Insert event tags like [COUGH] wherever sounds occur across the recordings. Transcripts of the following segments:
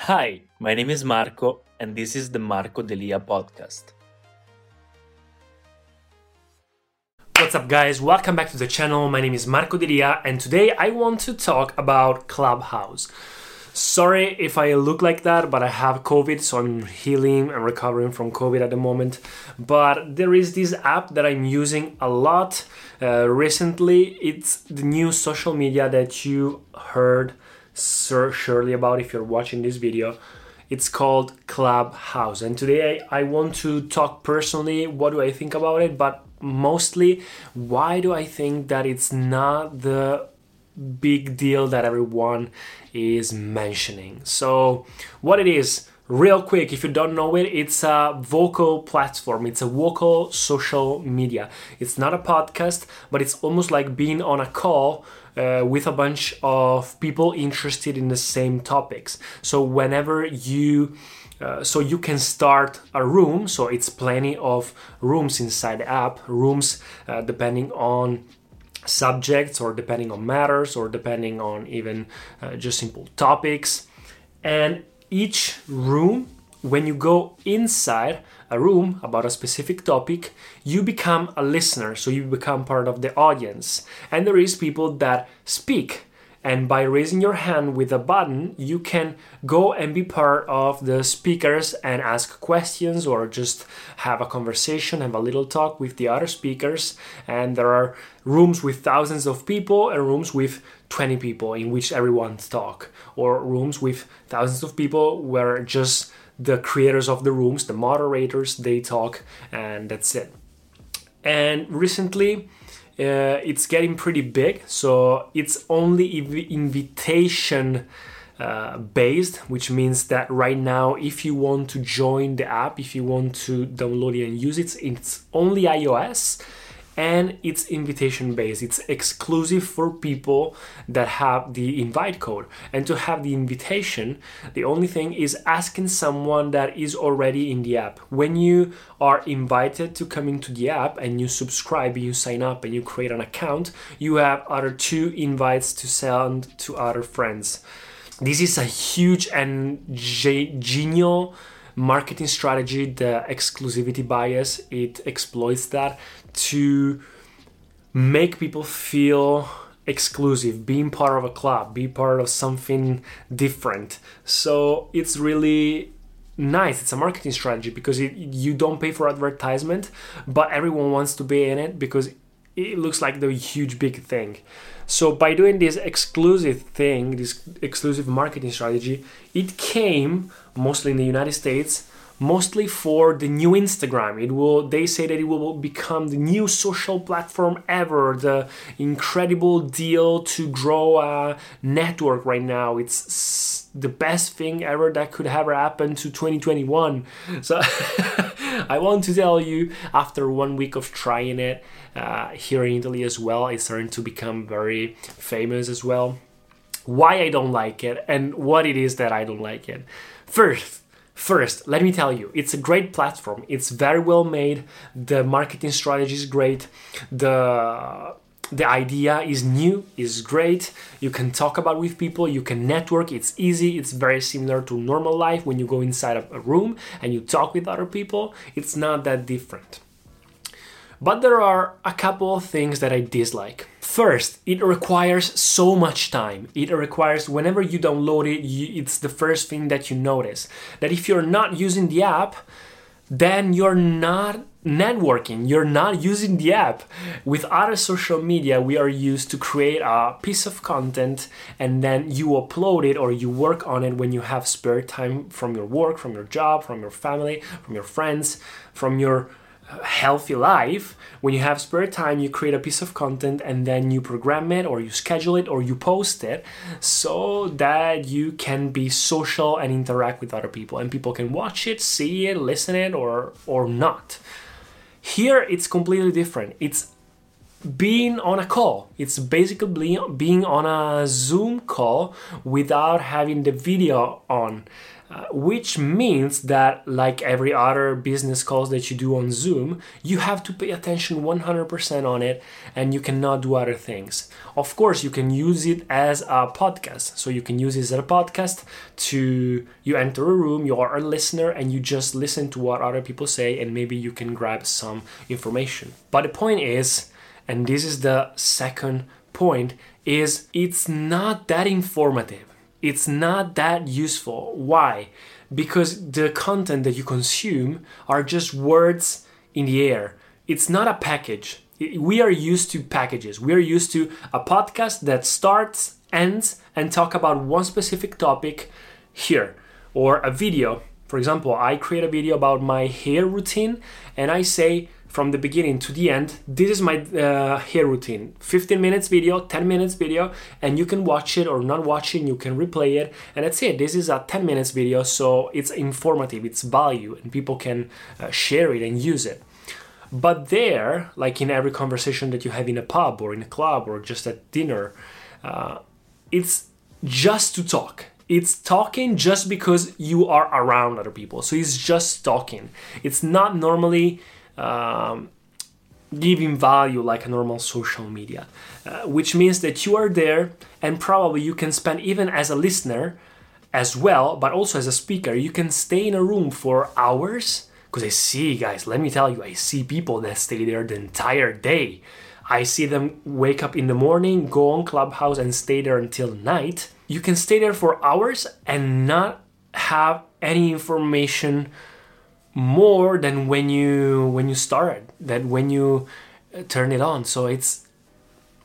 Hi, my name is Marco, and this is the Marco Delia podcast. What's up, guys? Welcome back to the channel. My name is Marco Delia, and today I want to talk about Clubhouse. Sorry if I look like that, but I have COVID, so I'm healing and recovering from COVID at the moment. But there is this app that I'm using a lot uh, recently. It's the new social media that you heard surely about if you're watching this video. It's called Clubhouse, and today I, I want to talk personally. What do I think about it? But mostly, why do I think that it's not the big deal that everyone is mentioning? So, what it is, real quick, if you don't know it, it's a vocal platform, it's a vocal social media. It's not a podcast, but it's almost like being on a call uh, with a bunch of people interested in the same topics. So whenever you uh, so you can start a room so it's plenty of rooms inside the app rooms uh, depending on subjects or depending on matters or depending on even uh, just simple topics and each room when you go inside a room about a specific topic, you become a listener, so you become part of the audience. And there is people that speak. And by raising your hand with a button, you can go and be part of the speakers and ask questions or just have a conversation, have a little talk with the other speakers. And there are rooms with thousands of people and rooms with 20 people in which everyone talk, or rooms with thousands of people where just the creators of the rooms, the moderators, they talk, and that's it. And recently, uh, it's getting pretty big, so it's only inv- invitation uh, based, which means that right now, if you want to join the app, if you want to download it and use it, it's only iOS and it's invitation based. It's exclusive for people that have the invite code. And to have the invitation, the only thing is asking someone that is already in the app. When you are invited to come into the app and you subscribe, you sign up and you create an account, you have other two invites to send to other friends. This is a huge and genial marketing strategy, the exclusivity bias, it exploits that to make people feel exclusive, being part of a club, be part of something different. So it's really nice. It's a marketing strategy because it, you don't pay for advertisement, but everyone wants to be in it because it looks like the huge big thing. So by doing this exclusive thing, this exclusive marketing strategy, it came mostly in the United States mostly for the new Instagram. It will they say that it will become the new social platform ever, the incredible deal to grow a network right now. It's the best thing ever that could ever happen to 2021. So [LAUGHS] [LAUGHS] I want to tell you after one week of trying it uh, here in Italy as well, it's starting to become very famous as well. Why I don't like it and what it is that I don't like it. First, First, let me tell you, it's a great platform. It's very well made. The marketing strategy is great. The the idea is new, is great. You can talk about with people, you can network. It's easy. It's very similar to normal life when you go inside of a room and you talk with other people. It's not that different. But there are a couple of things that I dislike. First, it requires so much time. It requires whenever you download it, you, it's the first thing that you notice. That if you're not using the app, then you're not networking, you're not using the app. With other social media, we are used to create a piece of content and then you upload it or you work on it when you have spare time from your work, from your job, from your family, from your friends, from your healthy life when you have spare time you create a piece of content and then you program it or you schedule it or you post it so that you can be social and interact with other people and people can watch it see it listen it or or not. Here it's completely different. It's being on a call. It's basically being on a zoom call without having the video on uh, which means that like every other business calls that you do on zoom you have to pay attention 100% on it and you cannot do other things. Of course you can use it as a podcast. So you can use it as a podcast to you enter a room you are a listener and you just listen to what other people say and maybe you can grab some information. But the point is and this is the second point is it's not that informative it's not that useful. Why? Because the content that you consume are just words in the air. It's not a package. We are used to packages. We are used to a podcast that starts, ends, and talk about one specific topic here, or a video. For example, I create a video about my hair routine and I say, from the beginning to the end this is my uh, hair routine. 15 minutes video 10 minutes video and you can watch it or not watch it you can replay it and that's it. This is a 10 minutes video so it's informative it's value and people can uh, share it and use it. But there like in every conversation that you have in a pub or in a club or just at dinner uh, it's just to talk it's talking just because you are around other people so it's just talking it's not normally um, giving value like a normal social media, uh, which means that you are there and probably you can spend even as a listener as well, but also as a speaker, you can stay in a room for hours. Because I see, guys, let me tell you, I see people that stay there the entire day. I see them wake up in the morning, go on Clubhouse, and stay there until night. You can stay there for hours and not have any information more than when you when you started than when you uh, turn it on. So it's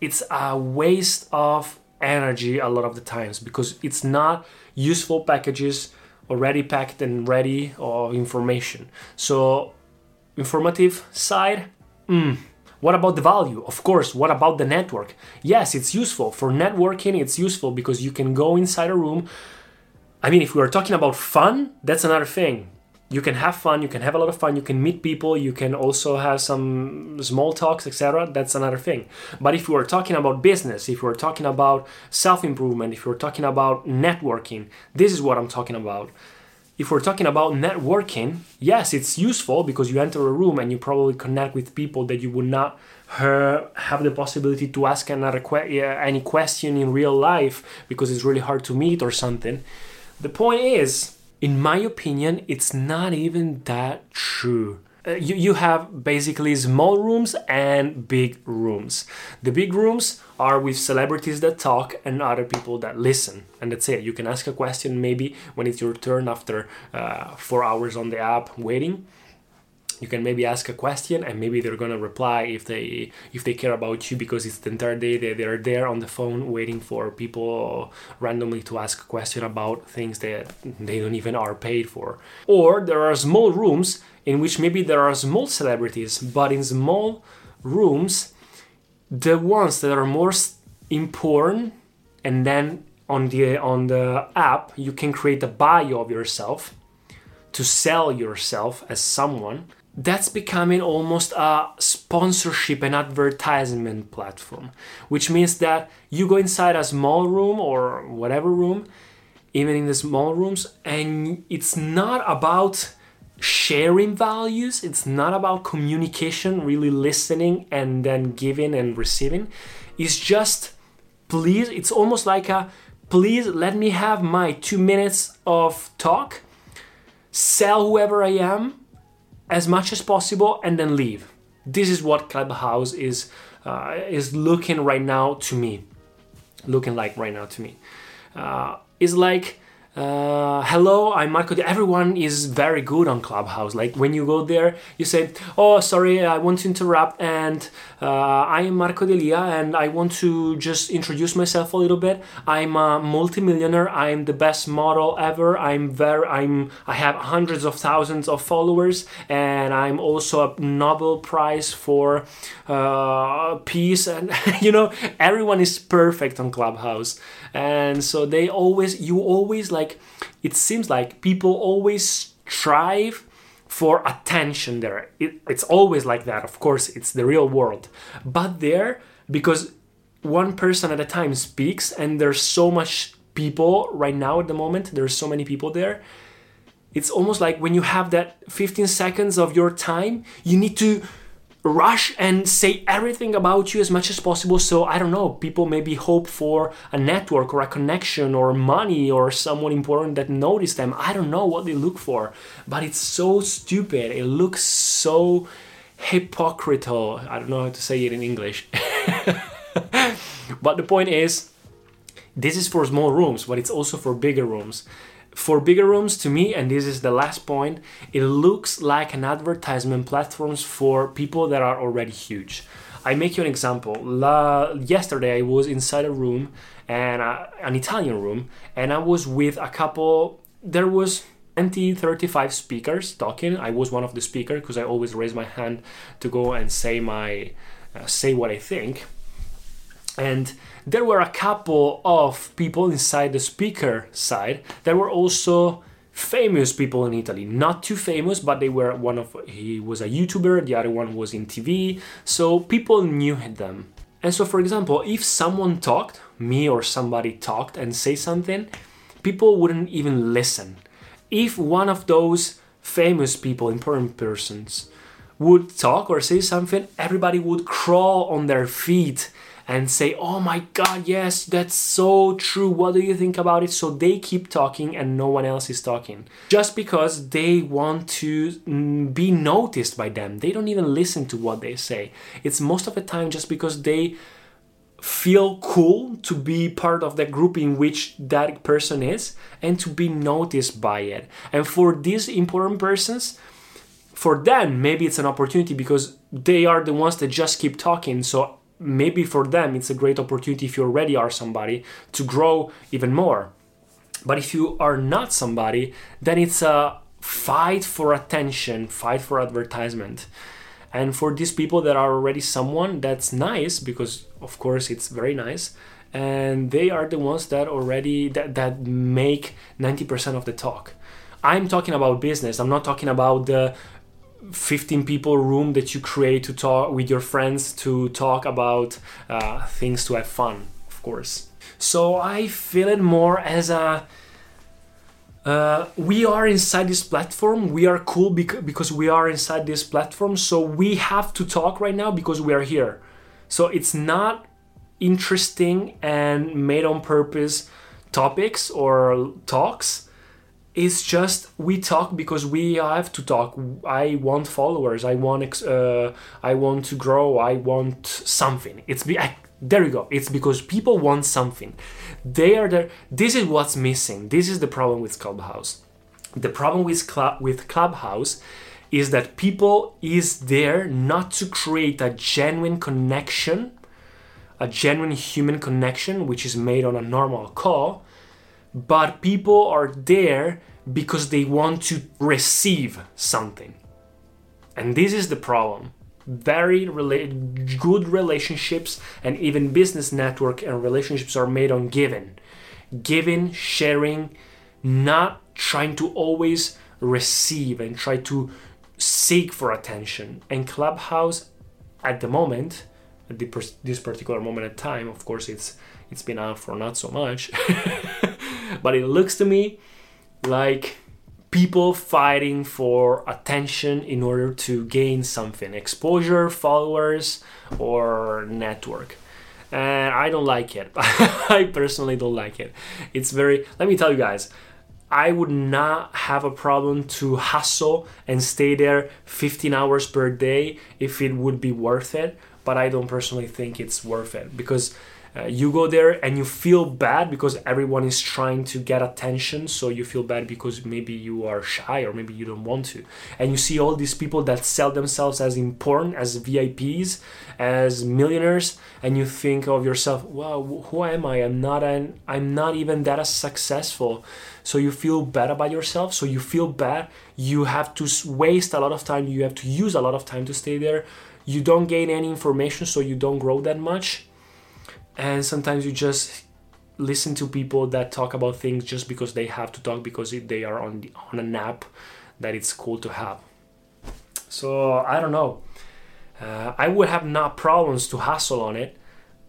it's a waste of energy a lot of the times because it's not useful packages already packed and ready of information. So informative side mm, what about the value? Of course, what about the network? Yes, it's useful. For networking, it's useful because you can go inside a room. I mean, if we are talking about fun, that's another thing you can have fun you can have a lot of fun you can meet people you can also have some small talks etc that's another thing but if we are talking about business if we're talking about self-improvement if we're talking about networking this is what i'm talking about if we're talking about networking yes it's useful because you enter a room and you probably connect with people that you would not have the possibility to ask any question in real life because it's really hard to meet or something the point is in my opinion, it's not even that true. Uh, you, you have basically small rooms and big rooms. The big rooms are with celebrities that talk and other people that listen, and that's it. You can ask a question maybe when it's your turn after uh, four hours on the app waiting you can maybe ask a question and maybe they're gonna reply if they if they care about you because it's the entire day they, they're there on the phone waiting for people randomly to ask a question about things that they don't even are paid for. Or there are small rooms in which maybe there are small celebrities but in small rooms the ones that are most important and then on the on the app you can create a bio of yourself to sell yourself as someone that's becoming almost a sponsorship and advertisement platform, which means that you go inside a small room or whatever room, even in the small rooms, and it's not about sharing values, it's not about communication, really listening and then giving and receiving. It's just, please, it's almost like a please let me have my two minutes of talk, sell whoever I am as much as possible and then leave. this is what Clubhouse is uh, is looking right now to me. Looking like right now to me. Uh, is like uh, hello, I'm Marco. Everyone is very good on Clubhouse. Like when you go there, you say, "Oh, sorry, I want to interrupt," and uh, I am Marco Delia, and I want to just introduce myself a little bit. I'm a multimillionaire. I'm the best model ever. I'm very. I'm. I have hundreds of thousands of followers, and I'm also a Nobel Prize for uh, peace. And [LAUGHS] you know, everyone is perfect on Clubhouse, and so they always. You always like like it seems like people always strive for attention there. It, it's always like that. Of course, it's the real world. But there, because one person at a time speaks, and there's so much people right now at the moment, there's so many people there. It's almost like when you have that 15 seconds of your time, you need to rush and say everything about you as much as possible. So i don't know people maybe hope for a network or a connection or money or someone important that notice them. I don't know what they look for but it's so stupid. It looks so hypocritical. I don't know how to say it in english. [LAUGHS] But the point is this is for small rooms but it's also for bigger rooms for bigger rooms, to me, and this is the last point, it looks like an advertisement platforms for people that are already huge. I make you an example. La, yesterday I was inside a room and uh, an Italian room, and I was with a couple. There was 20, 35 speakers talking. I was one of the speakers because I always raise my hand to go and say my uh, say what I think. And there were a couple of people inside the speaker side that were also famous people in Italy. Not too famous, but they were one of he was a YouTuber, the other one was in TV, so people knew them. And so for example, if someone talked, me or somebody talked and say something, people wouldn't even listen. If one of those famous people, important persons, would talk or say something, everybody would crawl on their feet and say, Oh my god, yes, that's so true. What do you think about it? So they keep talking and no one else is talking. Just because they want to mm, be noticed by them. They don't even listen to what they say. It's most of the time just because they feel cool to be part of the group in which that person is and to be noticed by it. And for these important persons, for them, maybe it's an opportunity because they are the ones that just keep talking. So maybe for them it's a great opportunity if you already are somebody to grow even more. But if you are not somebody, then it's a fight for attention, fight for advertisement. And for these people that are already someone, that's nice because of course it's very nice. And they are the ones that already that, that make 90% of the talk. I'm talking about business. I'm not talking about the 15 people room that you create to talk with your friends to talk about uh, things to have fun of course. So i feel it more as a uh, we are inside this platform. We are cool bec- because we are inside this platform. So we have to talk right now because we are here. So it's not interesting and made on purpose topics or talks it's just we talk because we have to talk. I want followers. I want uh, i want to grow. I want something. It's be there you go. It's because people want something. They are there. This is what's missing. This is the problem with clubhouse. The problem with club with clubhouse is that people is there not to create a genuine connection a genuine human connection which is made on a normal call but people are there because they want to receive something. And this is the problem. Very rela- good relationships and even business network and relationships are made on giving. Giving, sharing, not trying to always receive and try to seek for attention. And Clubhouse at the moment, at this particular moment in time, of course it's it's been out for not so much, [LAUGHS] but it looks to me like people fighting for attention in order to gain something. Exposure followers or network. And i don't like it. [LAUGHS] I personally don't like it. It's very let me tell you guys I would not have a problem to hustle and stay there 15 hours per day if it would be worth it, but I don't personally think it's worth it because uh, you go there and you feel bad because everyone is trying to get attention so you feel bad because maybe you are shy or maybe you don't want to. And you see all these people that sell themselves as important as vips as millionaires and you think of yourself well who am i? I'm not an i'm not even that successful. So you feel bad about yourself so you feel bad. You have to waste a lot of time. You have to use a lot of time to stay there. You don't gain any information so you don't grow that much and sometimes you just listen to people that talk about things just because they have to talk because they are on the, on an app that it's cool to have. So i don't know. Uh, i would have not problems to hustle on it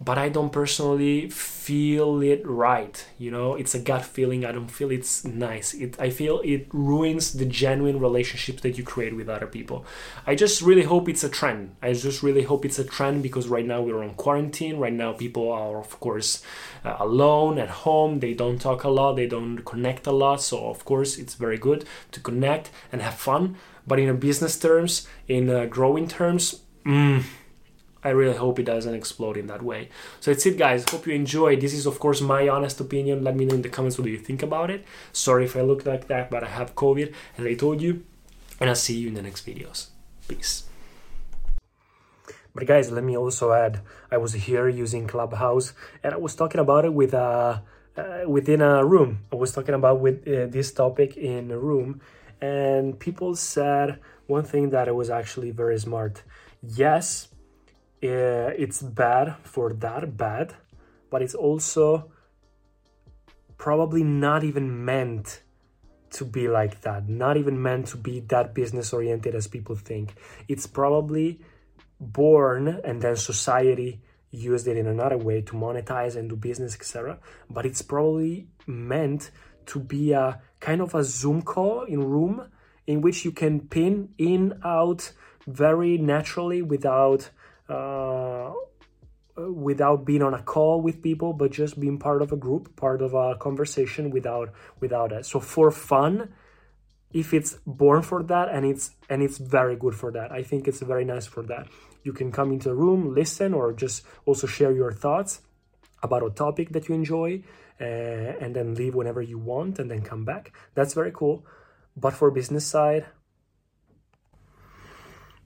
but I don't personally feel it right. You know, it's a gut feeling. I don't feel it's nice. It, I feel it ruins the genuine relationships that you create with other people. I just really hope it's a trend. I just really hope it's a trend because right now we're on quarantine. Right now, people are, of course, uh, alone at home. They don't talk a lot. They don't connect a lot. So, of course, it's very good to connect and have fun. But in a business terms, in uh, growing terms, mm, I really hope it doesn't explode in that way. So that's it, guys. Hope you enjoy. This is, of course, my honest opinion. Let me know in the comments what do you think about it. Sorry if I look like that, but I have COVID, as I told you. And I'll see you in the next videos. Peace. But guys, let me also add, I was here using Clubhouse, and I was talking about it with uh, uh within a room. I was talking about with uh, this topic in a room, and people said one thing that it was actually very smart. Yes, uh, it's bad for that bad but it's also probably not even meant to be like that not even meant to be that business oriented as people think. It's probably born and then society used it in another way to monetize and do business etc but it's probably meant to be a kind of a zoom call in room in which you can pin in out very naturally without uh, without being on a call with people but just being part of a group part of a conversation without without it. So for fun if it's born for that and it's and it's very good for that i think it's very nice for that. You can come into a room listen or just also share your thoughts about a topic that you enjoy uh, and then leave whenever you want and then come back. That's very cool. But for business side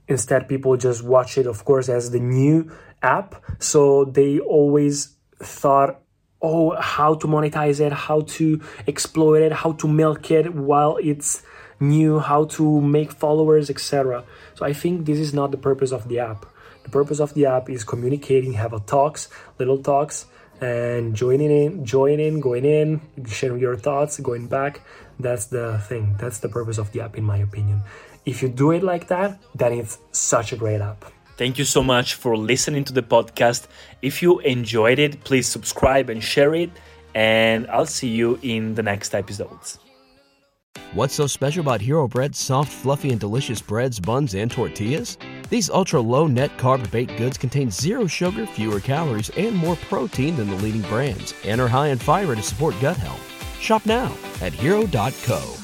Instead, people just watch it, of course, as the new app. So they always thought, oh, how to monetize it, how to exploit it, how to milk it while it's new, how to make followers, etc. So I think this is not the purpose of the app. The purpose of the app is communicating, have a talks, little talks, and joining in, joining, going in, sharing your thoughts, going back. That's the thing. That's the purpose of the app, in my opinion. If you do it like that, then it's such a great app. Thank you so much for listening to the podcast. If you enjoyed it, please subscribe and share it. And I'll see you in the next episodes. What's so special about Hero Bread's soft, fluffy, and delicious breads, buns, and tortillas? These ultra low net carb baked goods contain zero sugar, fewer calories, and more protein than the leading brands, and are high in fiber to support gut health. Shop now at hero.co.